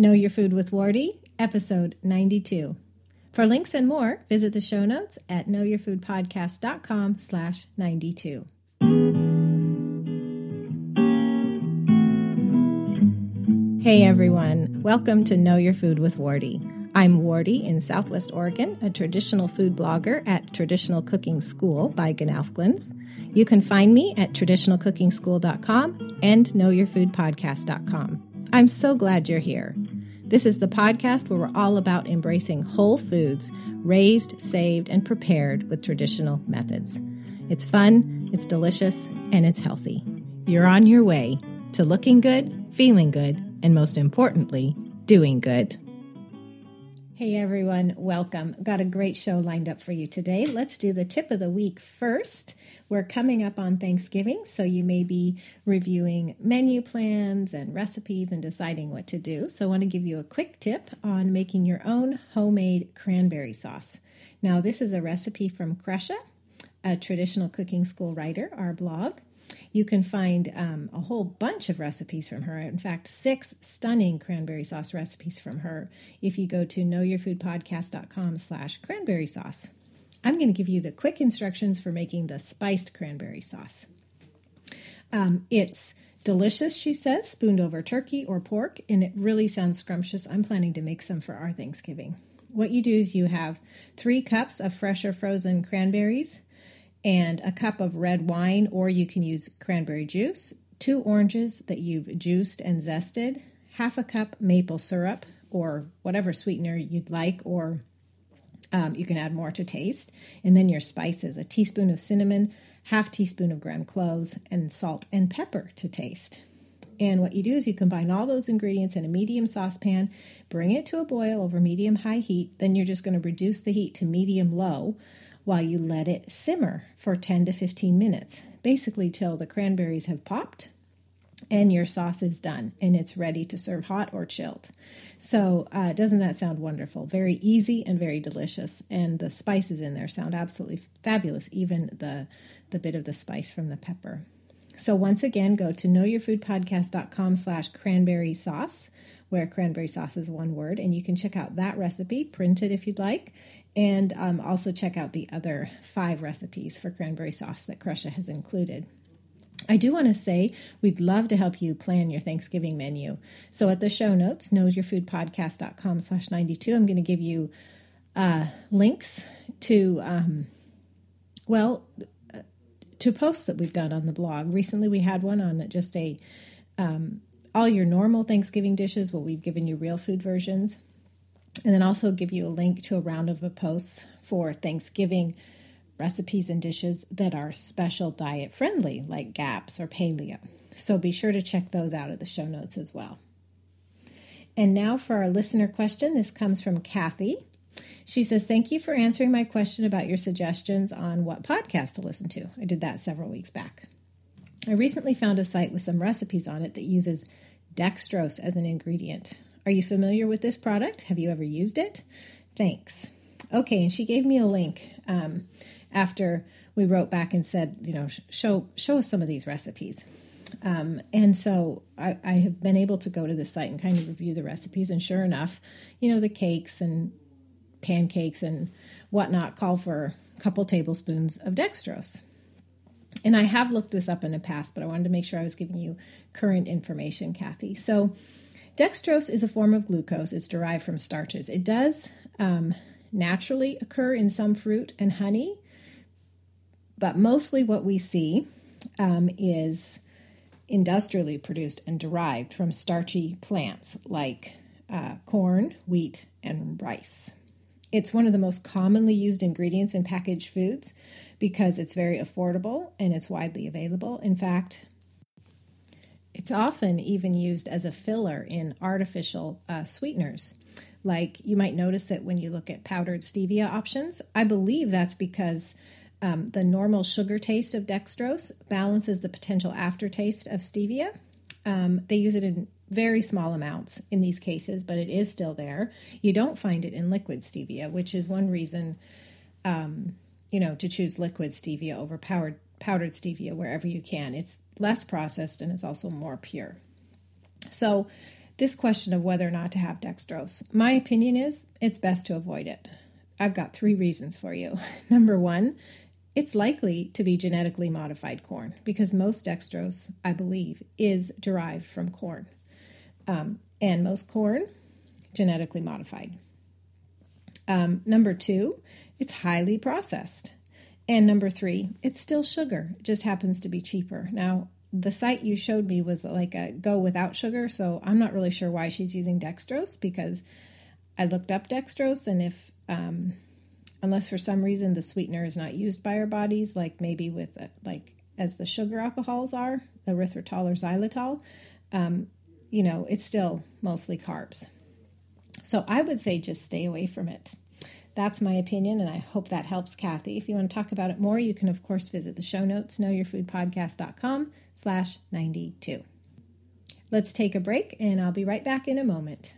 Know Your Food with Wardee, episode 92. For links and more, visit the show notes at knowyourfoodpodcast.com slash 92. Hey everyone, welcome to Know Your Food with Wardee. I'm Wardee in Southwest Oregon, a traditional food blogger at Traditional Cooking School by GNOWFGLINS. You can find me at traditionalcookingschool.com and knowyourfoodpodcast.com. I'm so glad you're here. This is the podcast where we're all about embracing whole foods raised, saved, and prepared with traditional methods. It's fun, it's delicious, and it's healthy. You're on your way to looking good, feeling good, and most importantly, doing good. Hey everyone, welcome. Got a great show lined up for you today. Let's do the tip of the week first. We're coming up on Thanksgiving, so you may be reviewing menu plans and recipes and deciding what to do. So, I want to give you a quick tip on making your own homemade cranberry sauce. Now, this is a recipe from Kresha, a traditional cooking school writer, our blog. You can find um, a whole bunch of recipes from her. In fact, six stunning cranberry sauce recipes from her if you go to knowyourfoodpodcast.com slash cranberry sauce. I'm going to give you the quick instructions for making the spiced cranberry sauce. Um, it's delicious, she says, spooned over turkey or pork, and it really sounds scrumptious. I'm planning to make some for our Thanksgiving. What you do is you have three cups of fresh or frozen cranberries and a cup of red wine, or you can use cranberry juice, two oranges that you've juiced and zested, half a cup maple syrup, or whatever sweetener you'd like, or um, you can add more to taste. And then your spices a teaspoon of cinnamon, half teaspoon of ground cloves, and salt and pepper to taste. And what you do is you combine all those ingredients in a medium saucepan, bring it to a boil over medium high heat. Then you're just going to reduce the heat to medium low while you let it simmer for 10 to 15 minutes, basically till the cranberries have popped and your sauce is done and it's ready to serve hot or chilled. So, uh, doesn't that sound wonderful? Very easy and very delicious. And the spices in there sound absolutely fabulous, even the, the bit of the spice from the pepper. So, once again, go to knowyourfoodpodcast.com slash cranberry sauce, where cranberry sauce is one word, and you can check out that recipe, print it if you'd like, and um, also check out the other five recipes for cranberry sauce that Kresha has included. I do want to say we'd love to help you plan your Thanksgiving menu. So at the show notes, knowyourfoodpodcast.com slash 92, I'm going to give you uh, links to, um, well, to posts that we've done on the blog. Recently we had one on just a, um, all your normal Thanksgiving dishes. Well, we've given you real food versions. And then also give you a link to a round of a posts for Thanksgiving recipes and dishes that are special diet friendly, like GAPS or paleo. So be sure to check those out at the show notes as well. And now for our listener question. This comes from Kathy. She says, Thank you for answering my question about your suggestions on what podcast to listen to. I did that several weeks back. I recently found a site with some recipes on it that uses dextrose as an ingredient. Are you familiar with this product? Have you ever used it? Thanks. Okay, and she gave me a link. Um, after we wrote back and said, you know, show show us some of these recipes. Um, and so I, I, have been able to go to the site and kind of review the recipes. And sure enough, you know, the cakes and pancakes and whatnot call for a couple tablespoons of dextrose. And I have looked this up in the past, but I wanted to make sure I was giving you current information, Kathy. So, dextrose is a form of glucose. It's derived from starches. It does um, naturally occur in some fruit and honey, but mostly what we see um, is industrially produced and derived from starchy plants like uh, corn, wheat, and rice. It's one of the most commonly used ingredients in packaged foods because it's very affordable and it's widely available. In fact, it's often even used as a filler in artificial uh, sweeteners. Like you might notice it when you look at powdered stevia options. I believe that's because um, the normal sugar taste of dextrose balances the potential aftertaste of stevia. Um, they use it in very small amounts in these cases, but it is still there. You don't find it in liquid stevia, which is one reason, um, you know, to choose liquid stevia over powdered powdered stevia wherever you can. It's less processed and it's also more pure. So this question of whether or not to have dextrose. My opinion is it's best to avoid it. I've got three reasons for you. Number one, it's likely to be genetically modified corn because most dextrose, I believe, is derived from corn. Um, and most corn, genetically modified. Um, number two, it's highly processed. And number three, it's still sugar. It just happens to be cheaper. Now, the site you showed me was like a go without sugar, so I'm not really sure why she's using dextrose because I looked up dextrose, and if um, unless for some reason the sweetener is not used by our bodies, like maybe with uh, like as the sugar alcohols are, erythritol or xylitol, um, you know, it's still mostly carbs. So I would say just stay away from it. That's my opinion, and I hope that helps Kathy. If you want to talk about it more, you can, of course, visit the show notes, knowyourfoodpodcast.com slash 92. Let's take a break, and I'll be right back in a moment.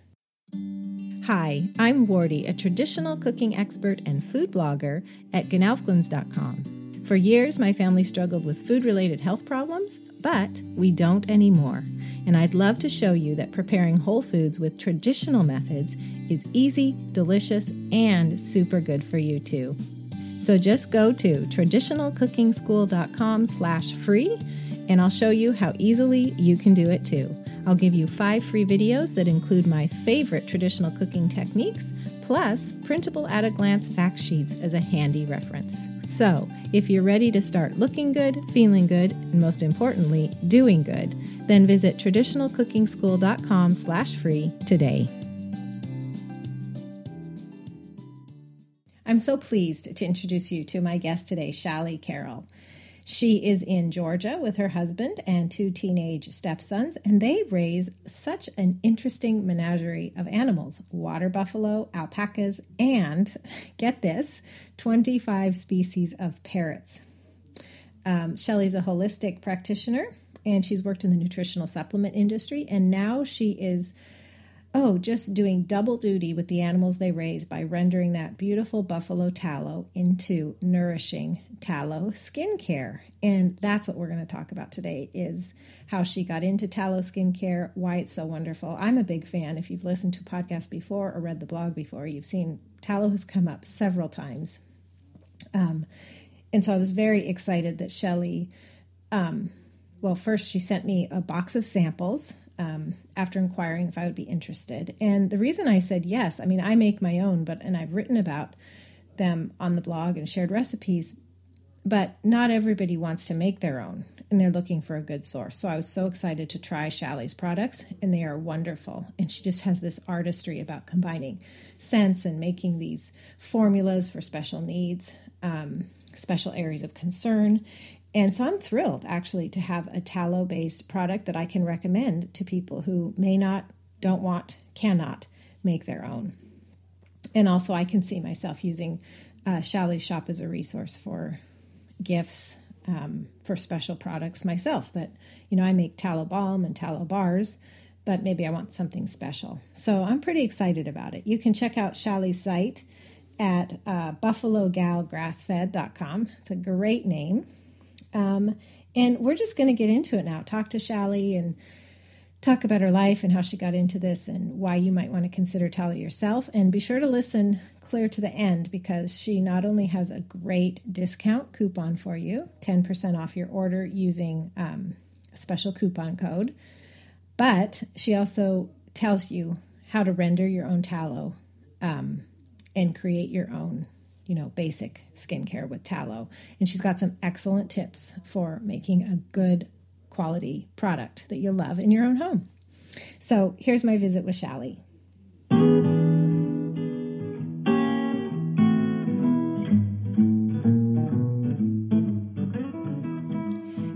Hi, I'm Wardee, a traditional cooking expert and food blogger at gnowfglins.com. For years, my family struggled with food related health problems, but we don't anymore. And I'd love to show you that preparing whole foods with traditional methods is easy, delicious, and super good for you too. So just go to traditionalcookingschool.com slash free and I'll show you how easily you can do it too. I'll give you five free videos that include my favorite traditional cooking techniques, plus printable at a glance fact sheets as a handy reference. So, if you're ready to start looking good, feeling good, and most importantly, doing good, then visit traditionalcookingschool.com slash free today. I'm so pleased to introduce you to my guest today, Shally Carroll. She is in Georgia with her husband and two teenage stepsons, and they raise such an interesting menagerie of animals water buffalo, alpacas, and get this 25 species of parrots. Um, Shally's a holistic practitioner and she's worked in the nutritional supplement industry, and now she is oh, just doing double duty with the animals they raise by rendering that beautiful buffalo tallow into nourishing tallow skincare. And that's what we're going to talk about today is how she got into tallow skincare, why it's so wonderful. I'm a big fan. If you've listened to podcasts before or read the blog before, you've seen tallow has come up several times. Um, and so I was very excited that Shelly, um, well, first she sent me a box of samples um, after inquiring if I would be interested. And the reason I said yes, I mean, I make my own, but and I've written about them on the blog and shared recipes, but not everybody wants to make their own and they're looking for a good source. So I was so excited to try Shally's products and they are wonderful. And she just has this artistry about combining scents and making these formulas for special needs, um, special areas of concern. And so I'm thrilled actually to have a tallow based product that I can recommend to people who may not, don't want, cannot make their own. And also, I can see myself using uh, Shop as a resource for gifts, um, for special products myself. That, you know, I make tallow balm and tallow bars, but maybe I want something special. So I'm pretty excited about it. You can check out Shally's site at uh, buffalogalgrassfed.com. It's a great name. Um, and we're just going to get into it now. Talk to Shally and talk about her life and how she got into this and why you might want to consider tallow yourself. And be sure to listen clear to the end because she not only has a great discount coupon for you 10% off your order using um, a special coupon code, but she also tells you how to render your own tallow um, and create your own you know, basic skincare with tallow. And she's got some excellent tips for making a good quality product that you'll love in your own home. So here's my visit with Shally.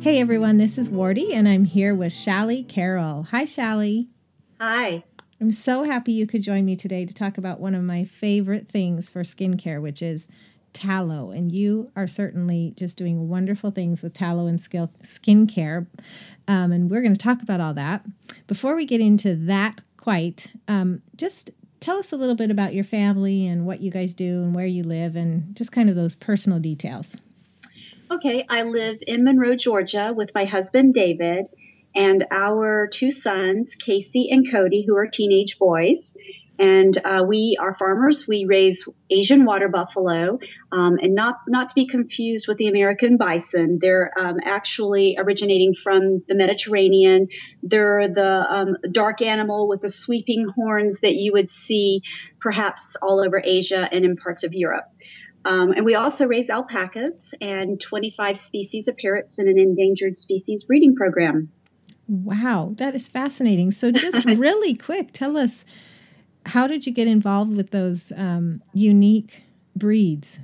Hey everyone, this is Wardee, and I'm here with Shally Carroll. Hi, Shally. Hi. I'm so happy you could join me today to talk about one of my favorite things for skincare, which is tallow. And you are certainly just doing wonderful things with tallow and skill, skincare. Um, and we're going to talk about all that. Before we get into that quite, um, just tell us a little bit about your family and what you guys do and where you live and just kind of those personal details. Okay, I live in Monroe, Georgia with my husband, David and our two sons, Casey and Cody, who are teenage boys. And uh, we are farmers. We raise Asian water buffalo, um, and not not to be confused with the American bison. They're um, actually originating from the Mediterranean. They're the um, dark animal with the sweeping horns that you would see perhaps all over Asia and in parts of Europe. Um, and we also raise alpacas and 25 species of parrots in an endangered species breeding program. Wow, that is fascinating. So, just really quick, tell us how did you get involved with those um, unique breeds?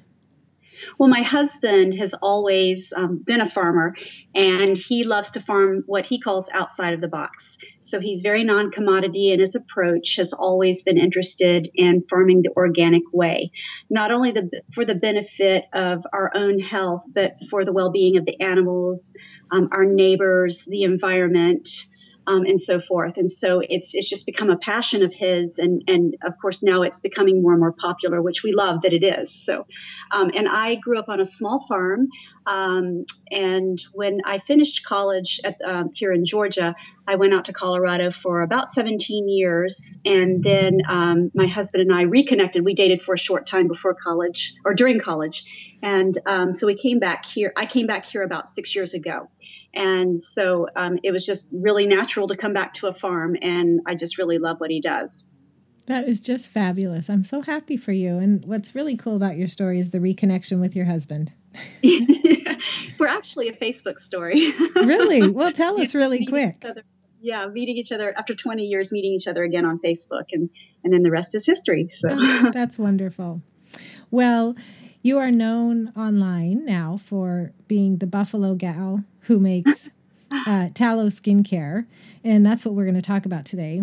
Well, my husband has always um, been a farmer and he loves to farm what he calls outside of the box. So he's very non commodity and his approach has always been interested in farming the organic way, not only the, for the benefit of our own health, but for the well being of the animals, um, our neighbors, the environment um, and so forth. And so it's it's just become a passion of his, and and of course now it's becoming more and more popular, which we love that it is. So, um, and I grew up on a small farm, um, and when I finished college at, um, here in Georgia, I went out to Colorado for about 17 years, and then um, my husband and I reconnected. We dated for a short time before college or during college, and um, so we came back here. I came back here about six years ago. And so um, it was just really natural to come back to a farm, and I just really love what he does. That is just fabulous. I'm so happy for you. And what's really cool about your story is the reconnection with your husband. We're actually a Facebook story. really? Well, tell us really quick. Yeah, meeting each other after 20 years, meeting each other again on Facebook, and and then the rest is history. So oh, that's wonderful. Well, you are known online now for being the Buffalo gal who makes uh, tallow skincare, and that's what we're going to talk about today.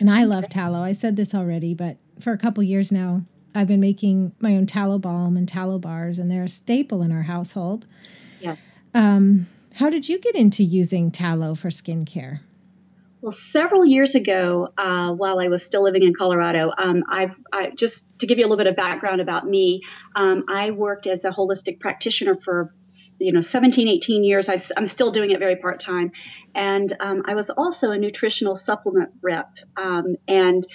And I love tallow. I said this already, but for a couple years now, I've been making my own tallow balm and tallow bars, and they're a staple in our household. Yeah. Um, how did you get into using tallow for skincare? Well, several years ago, uh, while I was still living in Colorado, um, I've I, just to give you a little bit of background about me. Um, I worked as a holistic practitioner for you know 17, 18 years. I, am still doing it very part time, and um, I was also a nutritional supplement rep. Um, and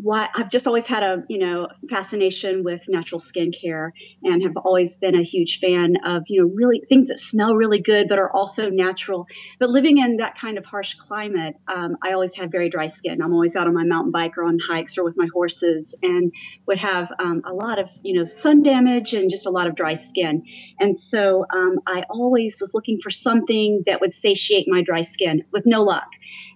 why I've just always had a you know fascination with natural skincare and have always been a huge fan of you know really things that smell really good but are also natural. But living in that kind of harsh climate, um, I always had very dry skin. I'm always out on my mountain bike or on hikes or with my horses and would have um, a lot of you know sun damage and just a lot of dry skin. And so um, I always was looking for something that would satiate my dry skin with no luck.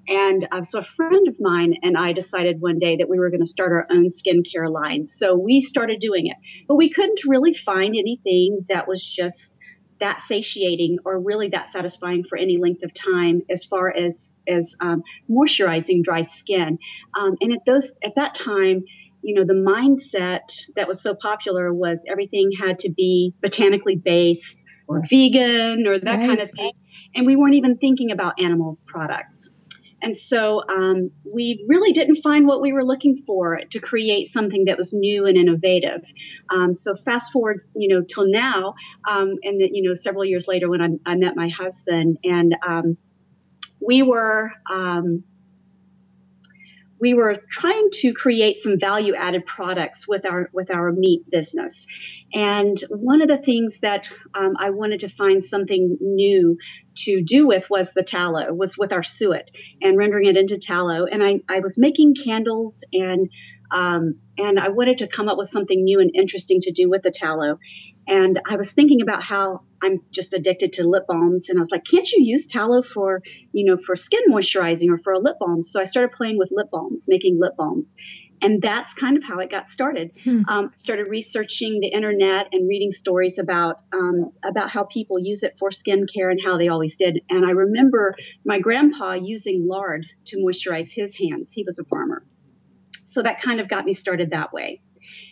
And uh, so a friend of mine and I decided one day that we were going to start our own skincare line. So we started doing it, but we couldn't really find anything that was just that satiating or really that satisfying for any length of time as far as as um, moisturizing dry skin. Um, and at those at that time, you know, the mindset that was so popular was everything had to be botanically based or vegan or that right. kind of thing. And we weren't even thinking about animal products. And so um, we really didn't find what we were looking for to create something that was new and innovative. Um, so fast forward, you know, till now, um, and that you know, several years later when I, I met my husband, and um, we were um, we were trying to create some value added products with our with our meat business. And one of the things that um, i wanted to find something new to do with was the tallow was with our suet and rendering it into tallow. And i, I was making candles and um, and i wanted to come up with something new and interesting to do with the tallow and I was thinking about how I'm just addicted to lip balms. And I was like, can't you use tallow for, you know, for skin moisturizing or for a lip balm? So I started playing with lip balms, making lip balms. And that's kind of how it got started. Hmm. Um, started researching the internet and reading stories about um, about how people use it for skincare and how they always did. And I remember my grandpa using lard to moisturize his hands. He was a farmer, so that kind of got me started that way.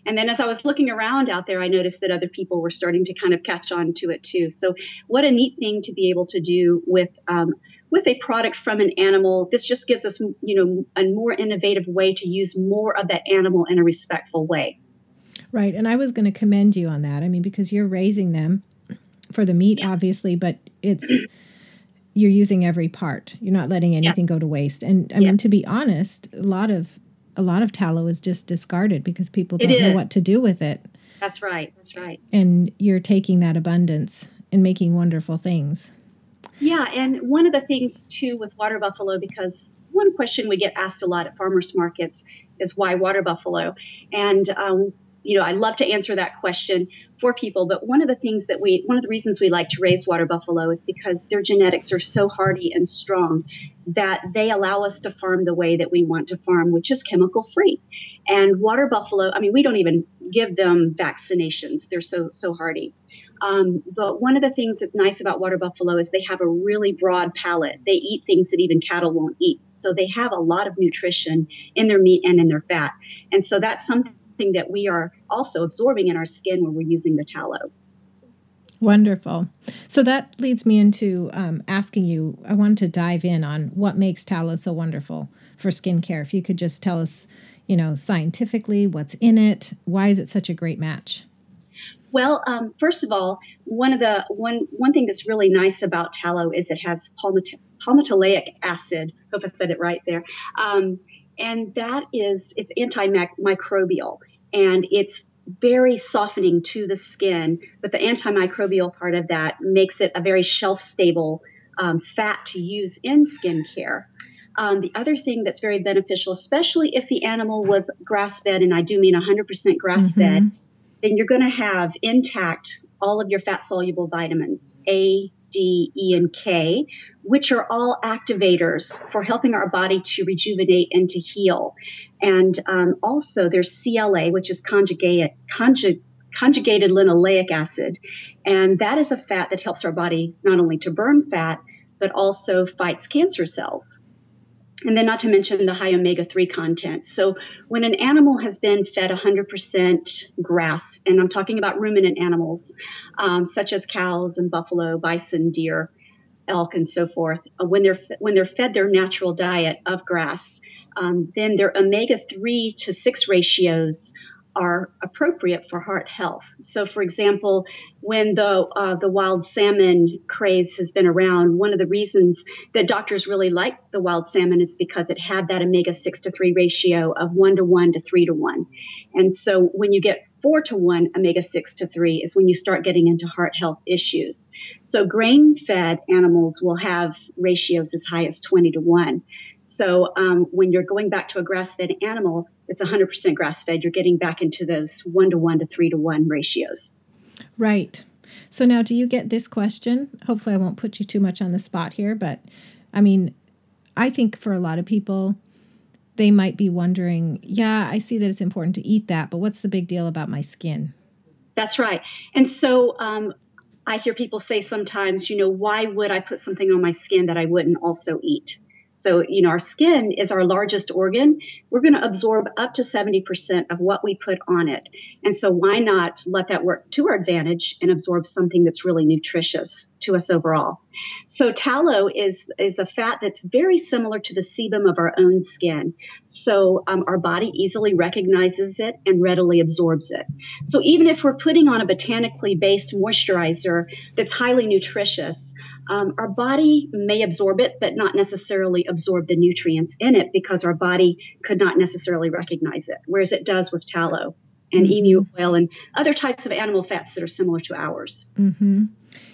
And then as I was looking around out there, I noticed that other people were starting to kind of catch on to it too. So what a neat thing to be able to do with um, with a product from an animal. This just gives us, you know, a more innovative way to use more of that animal in a respectful way. Right, and I was going to commend you on that. I mean, because you're raising them for the meat, yeah. obviously, but it's you're using every part. You're not letting anything yeah. go to waste. And I yeah. mean, to be honest, a lot of a lot of tallow is just discarded because people don't know what to do with it. That's right. That's right. And you're taking that abundance and making wonderful things. Yeah, and one of the things too with water buffalo, because one question we get asked a lot at farmers markets is why water buffalo, and um, you know I love to answer that question for people. But one of the things that we, one of the reasons we like to raise water buffalo is because their genetics are so hardy and strong that they allow us to farm the way that we want to farm, which is chemical free. And water buffalo, I mean, we don't even give them vaccinations. They're so so hardy. Um, but one of the things that's nice about water buffalo is they have a really broad palate. They eat things that even cattle won't eat. So they have a lot of nutrition in their meat and in their fat. And so that's something that we are also absorbing in our skin when we're using the tallow. Wonderful. So that leads me into um, asking you. I wanted to dive in on what makes tallow so wonderful for skincare. If you could just tell us, you know, scientifically what's in it, why is it such a great match? Well, um, first of all, one of the one one thing that's really nice about tallow is it has palmitoleic acid. Hope I said it right there. Um, and that is it's antimicrobial and it's very softening to the skin. But the antimicrobial part of that makes it a very shelf stable um, fat to use in skincare. Um, the other thing that's very beneficial, especially if the animal was grass fed, and I do mean 100% grass fed, mm-hmm. then you're going to have intact all of your fat soluble vitamins A, D, E, and K, which are all activators for helping our body to rejuvenate and to heal. And um, also there's CLA, which is conjugate, conjugate conjugated linoleic acid. And that is a fat that helps our body not only to burn fat, but also fights cancer cells. And then, not to mention the high omega 3 content. So, when an animal has been fed 100% grass, and I'm talking about ruminant animals, um, such as cows and buffalo, bison, deer, elk, and so forth, uh, when, they're, when they're fed their natural diet of grass, um, then their omega 3 to 6 ratios are appropriate for heart health. So, for example, when the uh, the wild salmon craze has been around, one of the reasons that doctors really like the wild salmon is because it had that omega six to three ratio of one to one to three to one. And so, when you get four to one omega six to three is when you start getting into heart health issues. So, grain fed animals will have ratios as high as 20 to one. So um, when you're going back to a grass-fed animal that's 100% grass-fed, you're getting back into those one to one to three to one ratios. Right. So now, do you get this question? Hopefully, I won't put you too much on the spot here, but I mean, I think for a lot of people, they might be wondering, yeah, I see that it's important to eat that, but what's the big deal about my skin? That's right. And so um, I hear people say sometimes, you know, why would I put something on my skin that I wouldn't also eat? So, you know, our skin is our largest organ. We're going to absorb up to 70% of what we put on it. And so why not let that work to our advantage and absorb something that's really nutritious to us overall? So tallow is, is a fat that's very similar to the sebum of our own skin. So um, our body easily recognizes it and readily absorbs it. So even if we're putting on a botanically based moisturizer that's highly nutritious, um, our body may absorb it, but not necessarily absorb the nutrients in it because our body could not necessarily recognize it, whereas it does with tallow and mm-hmm. emu oil and other types of animal fats that are similar to ours. Mm-hmm.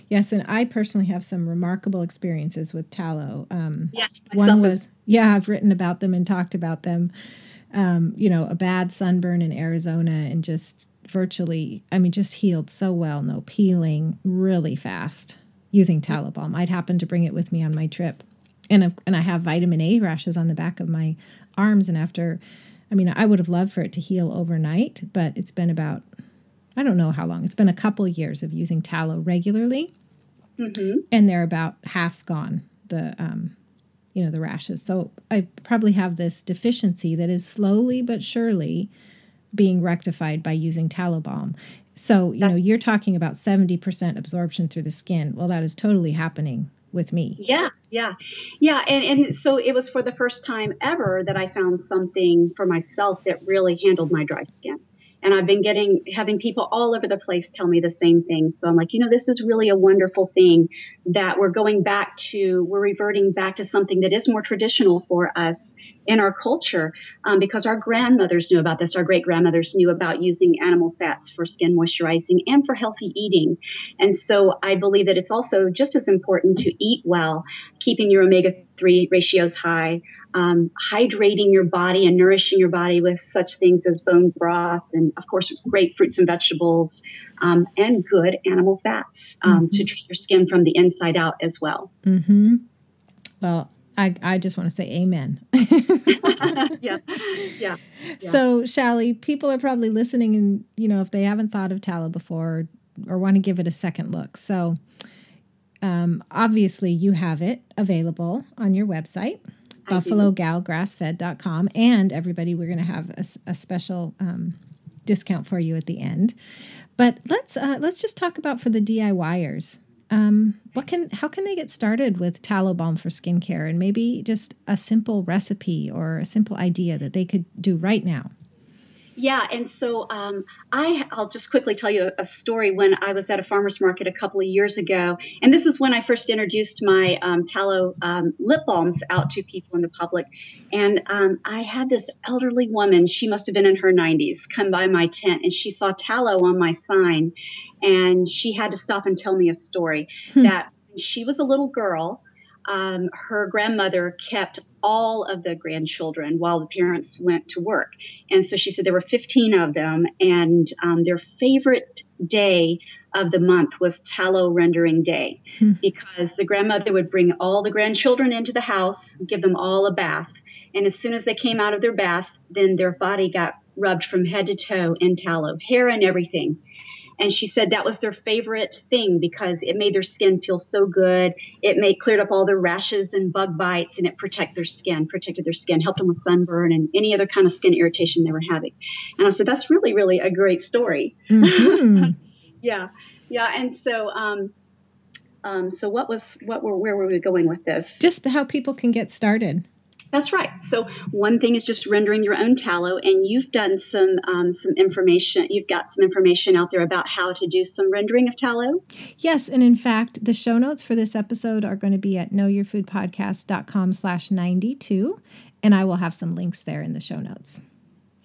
Yes, and I personally have some remarkable experiences with tallow. Um, yes, one was, yeah, I've written about them and talked about them. Um, you know, a bad sunburn in Arizona and just virtually, I mean, just healed so well, no peeling, really fast using tallow balm. I'd happen to bring it with me on my trip. And, and I have vitamin A rashes on the back of my arms. And after, I mean, I would have loved for it to heal overnight, but it's been about, I don't know how long. It's been a couple years of using tallow regularly. Mm-hmm. And they're about half gone, the, um, you know, the rashes. So I probably have this deficiency that is slowly but surely being rectified by using tallow balm. So, you know, you're talking about 70% absorption through the skin. Well, that is totally happening with me. Yeah, yeah. Yeah. And, and so it was for the first time ever that I found something for myself that really handled my dry skin. And I've been getting, having people all over the place tell me the same thing. So I'm like, you know, this is really a wonderful thing that we're going back to, we're reverting back to something that is more traditional for us in our culture um, because our grandmothers knew about this. Our great grandmothers knew about using animal fats for skin moisturizing and for healthy eating. And so I believe that it's also just as important to eat well, keeping your omega 3 ratios high, um, hydrating your body and nourishing your body with such things as bone broth and, of course, great fruits and vegetables um, and good animal fats um, mm-hmm. to treat your skin from the inside out as well. Mm-hmm. Well, I, I just want to say amen. yeah. yeah. So, Shally, people are probably listening and, you know, if they haven't thought of tallow before or, or want to give it a second look. So, um, obviously, you have it available on your website, buffalogalgrassfed.com. And everybody, we're going to have a, a special um, discount for you at the end. But let's uh, let's just talk about for the DIYers um, what can how can they get started with tallow balm for skincare? And maybe just a simple recipe or a simple idea that they could do right now. Yeah and so um, I, i'll just quickly tell you a, story. When i was at a farmer's market a couple of years ago and this is when i first introduced my um, tallow um, lip balms out to people in the public. And um, i had this elderly woman she must have been in her 90s come by my tent and she saw tallow on my sign and she had to stop and tell me a story hmm. that she was a little girl. Um, her grandmother kept all of the grandchildren while the parents went to work. And so she said there were 15 of them, and um, their favorite day of the month was tallow rendering day hmm. because the grandmother would bring all the grandchildren into the house, give them all a bath. And as soon as they came out of their bath, then their body got rubbed from head to toe in tallow, hair and everything. And she said that was their favorite thing because it made their skin feel so good. It made cleared up all their rashes and bug bites and it protected their skin, protected their skin, helped them with sunburn and any other kind of skin irritation they were having. And I said, that's really, really a great story. Mm-hmm. yeah. Yeah. And so, um, um, so what was, what were, where were we going with this? Just how people can get started. That's right. So one thing is just rendering your own tallow, and you've done some um, some information. You've got some information out there about how to do some rendering of tallow. Yes, and in fact, the show notes for this episode are going to be at knowyourfoodpodcast.com slash ninety two, and I will have some links there in the show notes.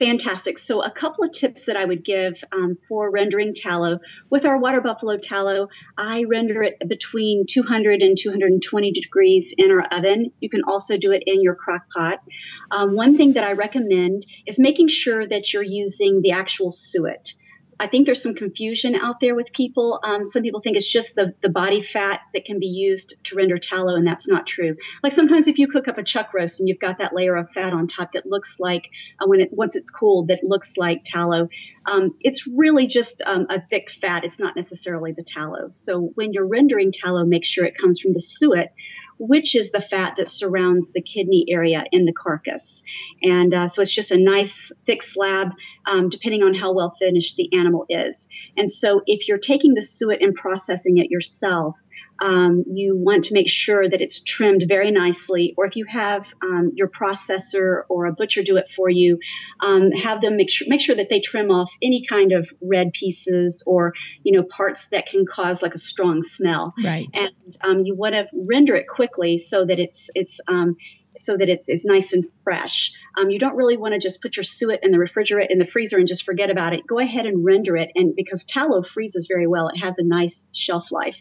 Fantastic. So, a couple of tips that I would give um, for rendering tallow. With our water buffalo tallow, I render it between 200 and 220 degrees in our oven. You can also do it in your crock pot. Um, one thing that I recommend is making sure that you're using the actual suet. I think there's some confusion out there with people. Um, some people think it's just the, the body fat that can be used to render tallow, and that's not true. Like sometimes if you cook up a chuck roast and you've got that layer of fat on top that looks like, uh, when it once it's cooled, that looks like tallow, um, it's really just um, a thick fat. It's not necessarily the tallow. So when you're rendering tallow, make sure it comes from the suet which is the fat that surrounds the kidney area in the carcass. And uh, so it's just a nice thick slab, um, depending on how well finished the animal is. And so if you're taking the suet and processing it yourself, um, you want to make sure that it's trimmed very nicely, or if you have um, your processor or a butcher do it for you, um, have them make sure make sure that they trim off any kind of red pieces or you know parts that can cause like a strong smell. Right. And um, you want to render it quickly so that it's it's um, so that it's, it's nice and fresh. Um, you don't really want to just put your suet in the refrigerator in the freezer and just forget about it. Go ahead and render it, and because tallow freezes very well, it has a nice shelf life.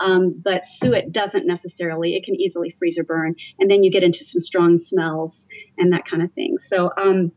Um, but suet doesn't necessarily; it can easily freeze or burn, and then you get into some strong smells and that kind of thing. So. Um,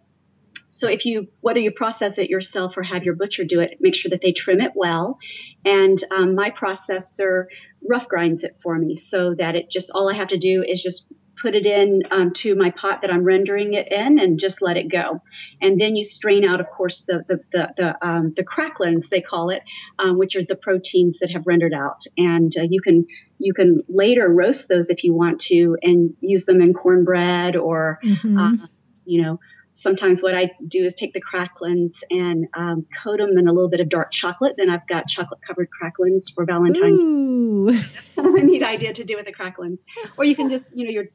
so if you, whether you process it yourself or have your butcher do it, make sure that they trim it well. And um, my processor rough grinds it for me so that it just all I have to do is just put it in um, to my pot that I'm rendering it in and just let it go. And then you strain out, of course, the the the the, um, the cracklins they call it, um, which are the proteins that have rendered out. And uh, you can you can later roast those if you want to and use them in cornbread or mm-hmm. uh, you know sometimes what I do is take the cracklins and um, coat them in a little bit of dark chocolate. Then I've got chocolate covered cracklins for Valentine's. Ooh. That's kind of a neat idea to do with the cracklins. Or you can just, you know, you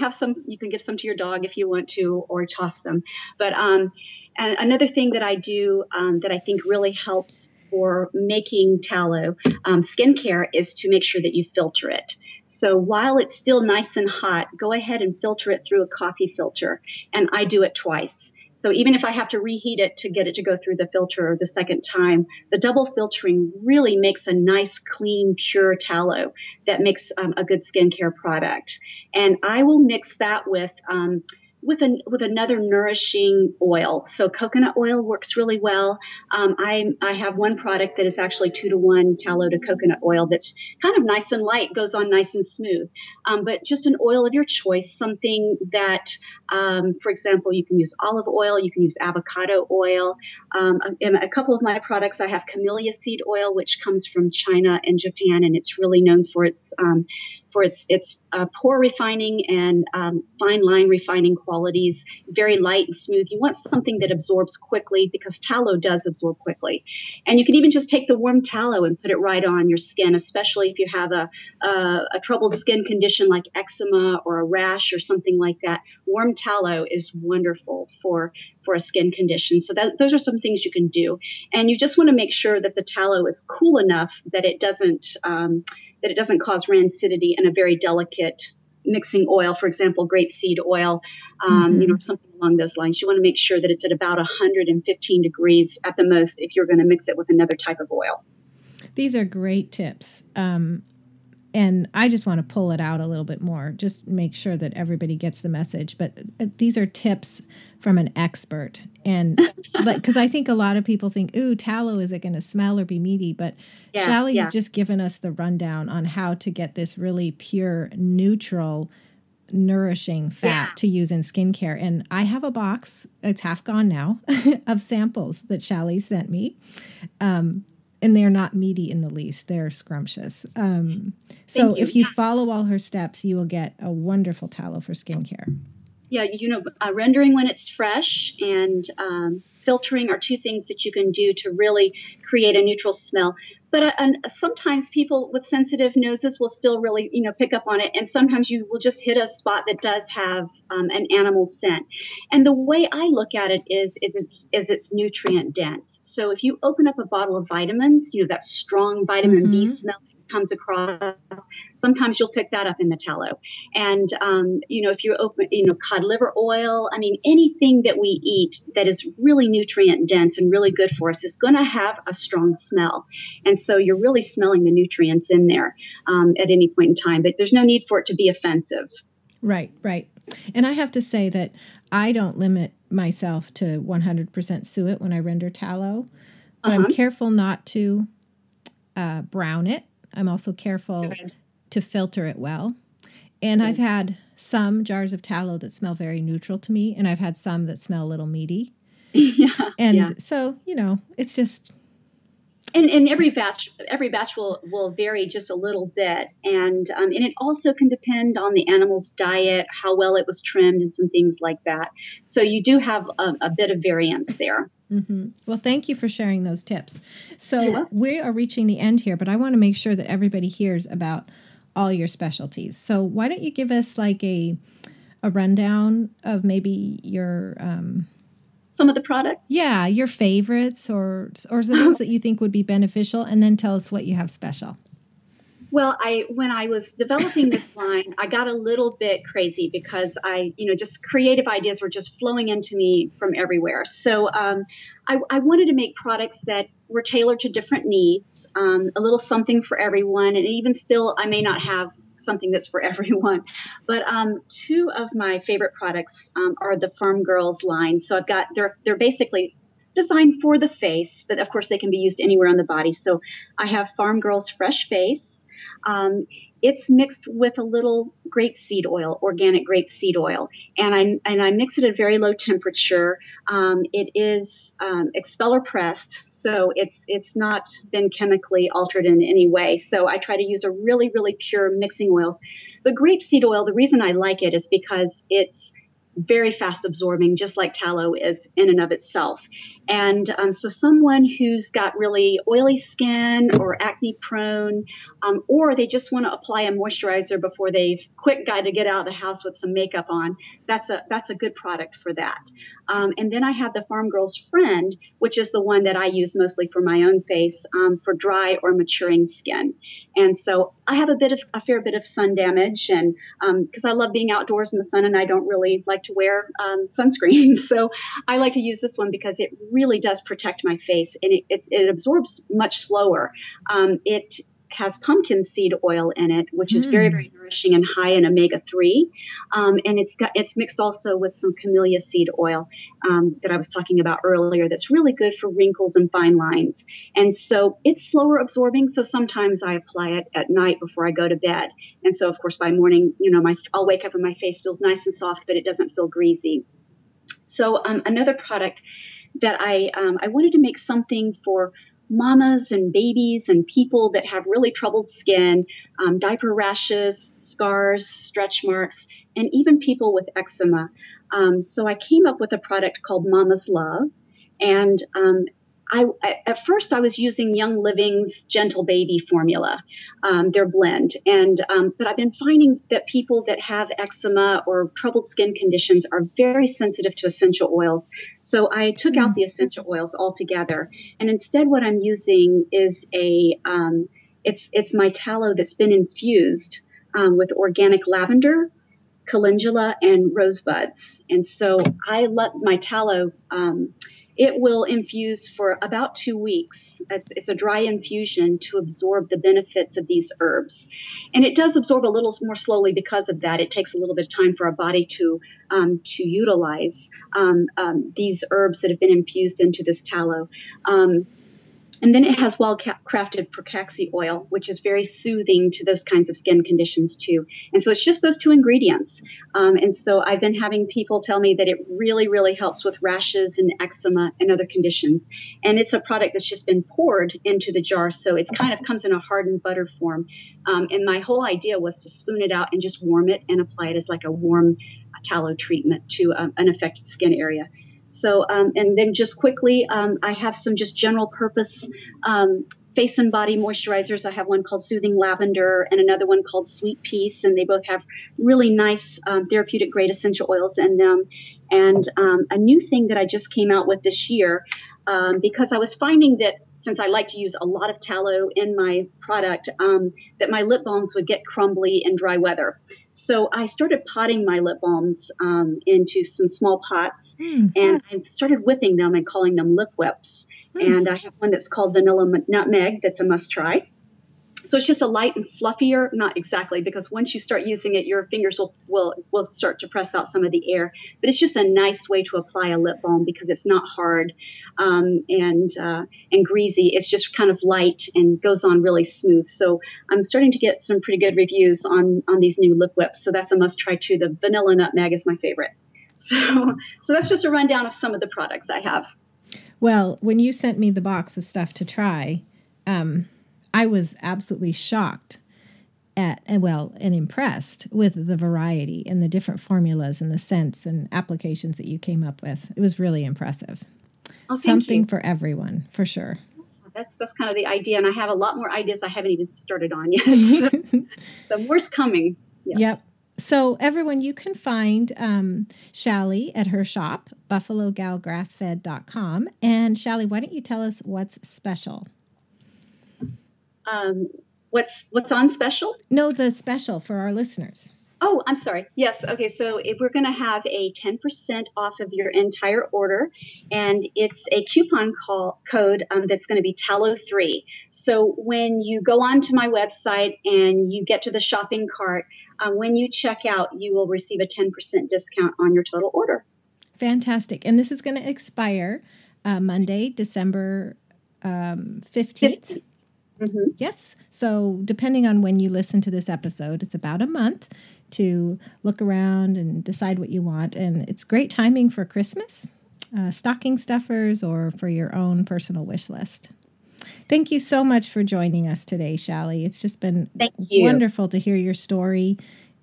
have some. You can give some to your dog if you want to, or toss them. But um, And another thing that I do um, that I think really helps for making tallow um, skincare is to make sure that you filter it. So while it's still nice and hot, go ahead and filter it through a coffee filter. And I do it twice. So even if I have to reheat it to get it to go through the filter the second time, the double filtering really makes a nice, clean, pure tallow that makes um, a good skincare product. And I will mix that with um, with an with another nourishing oil. So coconut oil works really well. Um, I I have one product that is actually two to one tallow to coconut oil that's kind of nice and light, goes on nice and smooth. Um, but just an oil of your choice, something that, um, for example, you can use olive oil, you can use avocado oil. Um, in a couple of my products, I have camellia seed oil, which comes from China and Japan, and it's really known for its um, for its its uh, pore refining and um, fine line refining qualities, very light and smooth. You want something that absorbs quickly because tallow does absorb quickly. And you can even just take the warm tallow and put it right on your skin, especially if you have a, a, a troubled skin condition like eczema or a rash or something like that. Warm tallow is wonderful for for a skin condition. So that, those are some things you can do. And you just want to make sure that the tallow is cool enough that it doesn't um, that it doesn't cause rancidity in a very delicate mixing oil, for example, grape seed oil, um, mm-hmm. you know, something along those lines. You want to make sure that it's at about 115 degrees at the most if you're going to mix it with another type of oil. These are great tips. Um, and I just want to pull it out a little bit more, just make sure that everybody gets the message. But uh, these are tips from an expert, and like because I think a lot of people think, "Ooh, tallow is it going to smell or be meaty?" But yeah, Shallie yeah. has just given us the rundown on how to get this really pure, neutral, nourishing fat yeah. to use in skincare. And I have a box; it's half gone now of samples that Shallie sent me. Um, and they're not meaty in the least. They're scrumptious. Um, so you. if you follow all her steps, you will get a wonderful tallow for skincare. Yeah, you know, uh, rendering when it's fresh and um, filtering are two things that you can do to really create a neutral smell. But uh, and sometimes people with sensitive noses will still really, you know, pick up on it. And sometimes you will just hit a spot that does have um, an animal scent. And the way I look at it is, is it's, is it's nutrient dense. So if you open up a bottle of vitamins, you know, that strong vitamin mm-hmm. B smell comes across. Sometimes you'll pick that up in the tallow. And, um, you know, if you open, you know, cod liver oil, I mean, anything that we eat that is really nutrient dense and really good for us is going to have a strong smell. And so you're really smelling the nutrients in there um, at any point in time, but there's no need for it to be offensive. Right, right. And I have to say that I don't limit myself to 100% suet when I render tallow, but uh-huh. I'm careful not to uh, brown it I'm also careful to filter it well. And I've had some jars of tallow that smell very neutral to me, and I've had some that smell a little meaty. yeah. And yeah. so, you know, it's just and, and every batch every batch will will vary just a little bit and um, and it also can depend on the animal's diet how well it was trimmed and some things like that so you do have a, a bit of variance there mm-hmm. well thank you for sharing those tips so we are reaching the end here but i want to make sure that everybody hears about all your specialties so why don't you give us like a a rundown of maybe your um, some of the products? Yeah, your favorites or or the ones that you think would be beneficial, and then tell us what you have special. Well, I when I was developing this line, I got a little bit crazy because I, you know, just creative ideas were just flowing into me from everywhere. So um, I, I, wanted to make products that were tailored to different needs, um, a little something for everyone, and even still, I may not have something that's for everyone. But um, two of my favorite products um, are the Farm Girls line. So I've got they're they're basically designed for the face, but of course they can be used anywhere on the body. So I have Farm Girls Fresh Face. Um, it's mixed with a little grapeseed oil, organic grapeseed oil, and I and I mix it at very low temperature. Um, it is um, expeller pressed, so it's it's not been chemically altered in any way. So I try to use a really really pure mixing oils. But grapeseed oil, the reason I like it is because it's very fast absorbing, just like tallow is in and of itself. And um, so, someone who's got really oily skin or acne prone, um, or they just want to apply a moisturizer before they've quick got to get out of the house with some makeup on, that's a that's a good product for that. Um, and then I have the Farm Girl's Friend, which is the one that I use mostly for my own face um, for dry or maturing skin. And so I have a bit of a fair bit of sun damage, and because um, I love being outdoors in the sun, and I don't really like to wear um, sunscreen, so I like to use this one because it really does protect my face and it, it, it absorbs much slower. Um, it has pumpkin seed oil in it, which is mm. very, very nourishing and high in omega three. Um, and it's got it's mixed also with some camellia seed oil um, that I was talking about earlier. That's really good for wrinkles and fine lines. And so it's slower absorbing. So sometimes I apply it at night before I go to bed. And so of course by morning, you know, my I'll wake up and my face feels nice and soft, but it doesn't feel greasy. So um, another product that I um, I wanted to make something for mamas and babies and people that have really troubled skin, um, diaper rashes, scars, stretch marks, and even people with eczema. Um, so I came up with a product called Mama's Love, and um, I, at first I was using Young Living's Gentle Baby formula, um, their blend, and um, but I've been finding that people that have eczema or troubled skin conditions are very sensitive to essential oils. So I took out the essential oils altogether, and instead what I'm using is a um, it's it's my tallow that's been infused um, with organic lavender, calendula, and rosebuds, and so I let my tallow um, it will infuse for about two weeks. It's, it's, a dry infusion to absorb the benefits of these herbs. And it does absorb a little more slowly because of that. It takes a little bit of time for our body to, um, to utilize um, um, these herbs that have been infused into this tallow. And then it has well crafted pracaxi oil, which is very soothing to those kinds of skin conditions too. And so it's just those two ingredients. Um, and so I've been having people tell me that it really, really helps with rashes and eczema and other conditions. And it's a product that's just been poured into the jar. So it kind of comes in a hardened butter form. Um, and my whole idea was to spoon it out and just warm it and apply it as like a warm tallow treatment to um, an affected skin area. So, um, and then just quickly, um, I have some just general purpose um, face and body moisturizers. I have one called Soothing Lavender and another one called Sweet Peace, and they both have really nice um, therapeutic grade essential oils in them. And um, a new thing that I just came out with this year, um, because I was finding that since I like to use a lot of tallow in my product, um, that my lip balms would get crumbly in dry weather. So I started potting my lip balms um, into some small pots, mm. and I started whipping them and calling them lip whips. Mm. And I have one that's called vanilla nutmeg that's a must try. So it's just a light and fluffier, not exactly, because once you start using it, your fingers will, will, will start to press out some of the air. But it's just a nice way to apply a lip balm because it's not hard um, and, uh, and greasy. It's just kind of light and goes on really smooth. So I'm starting to get some pretty good reviews on, on these new lip whips. So that's a must try too. The vanilla nutmeg is my favorite. So, so that's just a rundown of some of the products I have. Well, when you sent me the box of stuff to try, um, I was absolutely shocked at and well and impressed with the variety and the different formulas and the scents and applications that you came up with. It was really impressive. Oh, Something you. for everyone, for sure. That's that's kind of the idea, and I have a lot more ideas I haven't even started on yet. so more's coming. Yes. Yep. So, everyone, you can find um, Shally at her shop, buffalogalgrassfed.com. And Shally, why don't you tell us what's special? Um, what's what's on special? No, the special for our listeners. Oh, I'm sorry. Yes. Okay. So if we're going to have a 10% off of your entire order, and it's a coupon call code um, that's going to be Tallow3. So when you go onto my website and you get to the shopping cart, um, when you check out, you will receive a 10% discount on your total order. Fantastic. And this is going to expire uh, Monday, December um, 15th. Mm-hmm. Yes. So, depending on when you listen to this episode, it's about a month to look around and decide what you want. And it's great timing for Christmas, uh, stocking stuffers, or for your own personal wish list. Thank you so much for joining us today, Shally. It's just been wonderful to hear your story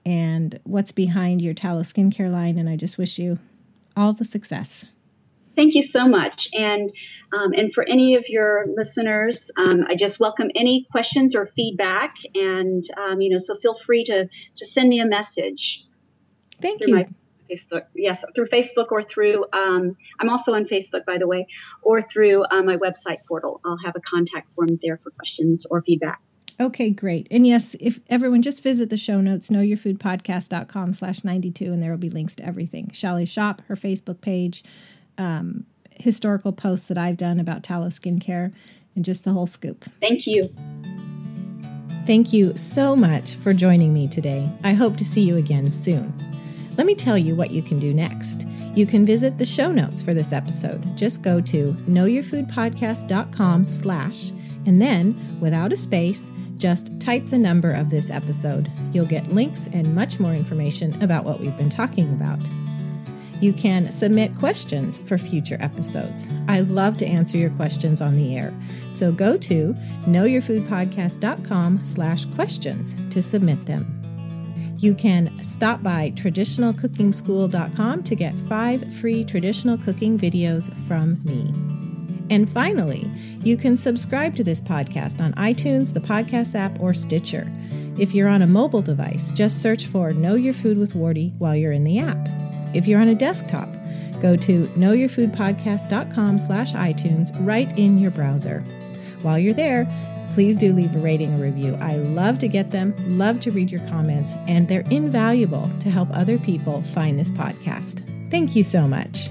and what's behind your tallow skincare line. And I just wish you all the success. Thank you so much. And um, and for any of your listeners, um, I just welcome any questions or feedback. And um, you know, so feel free to to send me a message. Thank you. Facebook, yes, through Facebook or through. Um, I'm also on Facebook, by the way, or through uh, my website portal. I'll have a contact form there for questions or feedback. Okay, great. And yes, if everyone just visit the show notes, knowyourfoodpodcast.com slash 92, and there will be links to everything. Shally Shop, her Facebook page, um, historical posts that I've done about tallow skincare, and just the whole scoop. Thank you. Thank you so much for joining me today. I hope to see you again soon. Let me tell you what you can do next. You can visit the show notes for this episode. Just go to knowyourfoodpodcast.com slash, and then, without a space, just type the number of this episode. You'll get links and much more information about what we've been talking about. You can submit questions for future episodes. I love to answer your questions on the air. So go to knowyourfoodpodcast.com slash questions to submit them. You can stop by traditionalcookingschool.com to get five free traditional cooking videos from me. And finally, you can subscribe to this podcast on iTunes, the podcast app, or Stitcher. If you're on a mobile device, just search for Know Your Food with Wardee while you're in the app. If you're on a desktop, go to knowyourfoodpodcast.com slash iTunes right in your browser. While you're there, please do leave a rating or review. I love to get them, love to read your comments, and they're invaluable to help other people find this podcast. Thank you so much.